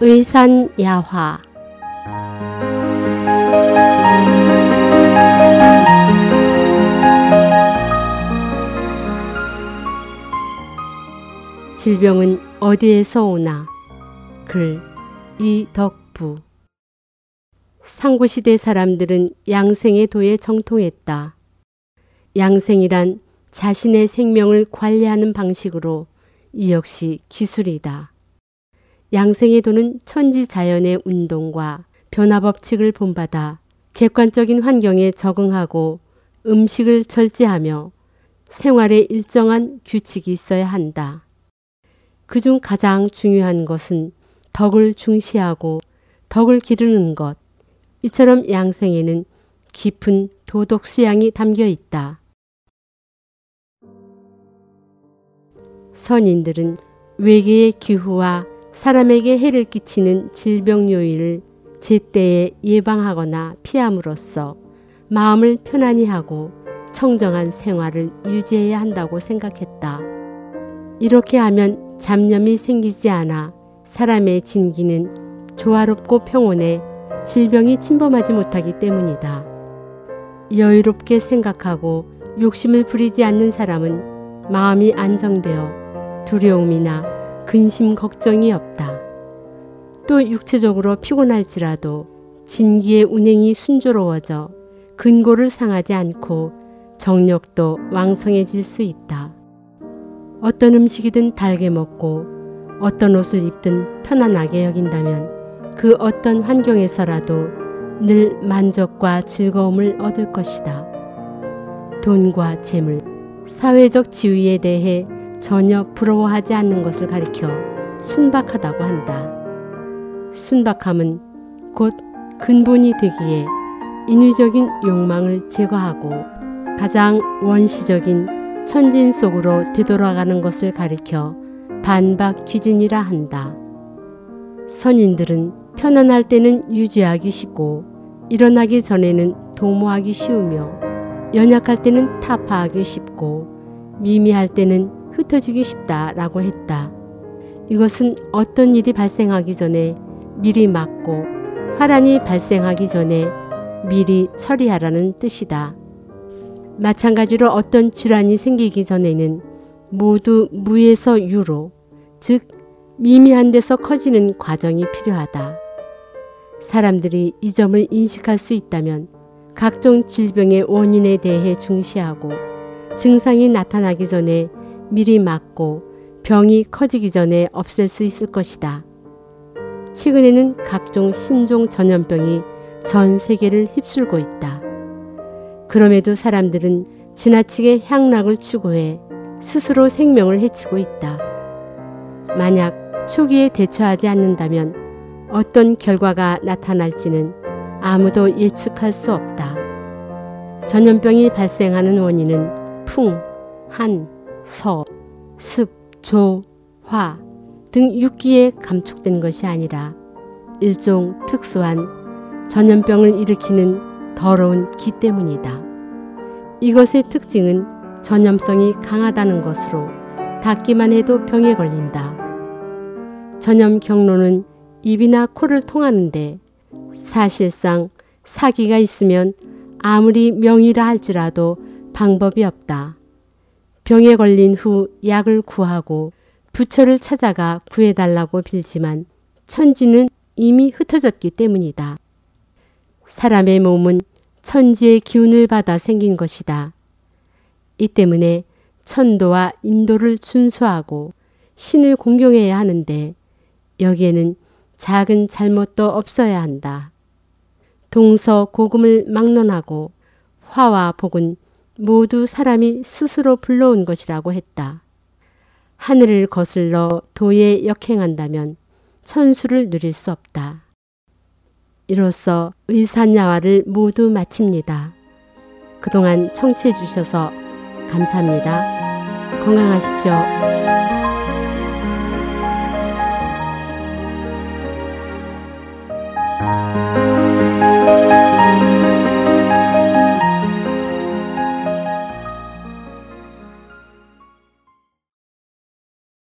의산야화 질병은 어디에서 오나 글 이덕부 상고시대 사람들은 양생의 도에 정통했다. 양생이란 자신의 생명을 관리하는 방식으로 이 역시 기술이다. 양생의 도는 천지 자연의 운동과 변화 법칙을 본받아 객관적인 환경에 적응하고 음식을 절제하며 생활에 일정한 규칙이 있어야 한다. 그중 가장 중요한 것은 덕을 중시하고 덕을 기르는 것. 이처럼 양생에는 깊은 도덕 수양이 담겨 있다. 선인들은 외계의 기후와 사람에게 해를 끼치는 질병 요인을 제때에 예방하거나 피함으로써 마음을 편안히 하고 청정한 생활을 유지해야 한다고 생각했다. 이렇게 하면 잡념이 생기지 않아 사람의 진기는 조화롭고 평온해 질병이 침범하지 못하기 때문이다. 여유롭게 생각하고 욕심을 부리지 않는 사람은 마음이 안정되어 두려움이나 근심 걱정이 없다. 또 육체적으로 피곤할지라도 진기의 운행이 순조로워져 근고를 상하지 않고 정력도 왕성해질 수 있다. 어떤 음식이든 달게 먹고 어떤 옷을 입든 편안하게 여긴다면 그 어떤 환경에서라도 늘 만족과 즐거움을 얻을 것이다. 돈과 재물, 사회적 지위에 대해 전혀 부러워하지 않는 것을 가리켜 순박하다고 한다. 순박함은 곧 근본이 되기에 인위적인 욕망을 제거하고 가장 원시적인 천진 속으로 되돌아가는 것을 가리켜 반박 귀진이라 한다. 선인들은 편안할 때는 유지하기 쉽고 일어나기 전에는 도모하기 쉬우며 연약할 때는 타파하기 쉽고 미미할 때는 흩어지기 쉽다라고 했다. 이것은 어떤 일이 발생하기 전에 미리 막고 화란이 발생하기 전에 미리 처리하라는 뜻이다. 마찬가지로 어떤 질환이 생기기 전에는 모두 무에서 유로, 즉 미미한 데서 커지는 과정이 필요하다. 사람들이 이 점을 인식할 수 있다면 각종 질병의 원인에 대해 중시하고 증상이 나타나기 전에 미리 막고 병이 커지기 전에 없앨 수 있을 것이다. 최근에는 각종 신종 전염병이 전 세계를 휩쓸고 있다. 그럼에도 사람들은 지나치게 향락을 추구해 스스로 생명을 해치고 있다. 만약 초기에 대처하지 않는다면 어떤 결과가 나타날지는 아무도 예측할 수 없다. 전염병이 발생하는 원인은 풍, 한, 서, 습, 조, 화 등 육기에 감축된 것이 아니라 일종 특수한 전염병을 일으키는 더러운 기 때문이다. 이것의 특징은 전염성이 강하다는 것으로 닿기만 해도 병에 걸린다. 전염 경로는 입이나 코를 통하는데 사실상 사기가 있으면 아무리 명의라 할지라도 방법이 없다. 병에 걸린 후 약을 구하고 부처를 찾아가 구해달라고 빌지만 천지는 이미 흩어졌기 때문이다. 사람의 몸은 천지의 기운을 받아 생긴 것이다. 이 때문에 천도와 인도를 준수하고 신을 공경해야 하는데 여기에는 작은 잘못도 없어야 한다. 동서 고금을 막론하고 화와 복은 모두 사람이 스스로 불러온 것이라고 했다. 하늘을 거슬러 도에 역행한다면 천수를 누릴 수 없다. 이로써 의산야화를 모두 마칩니다. 그동안 청취해 주셔서 감사합니다. 건강하십시오.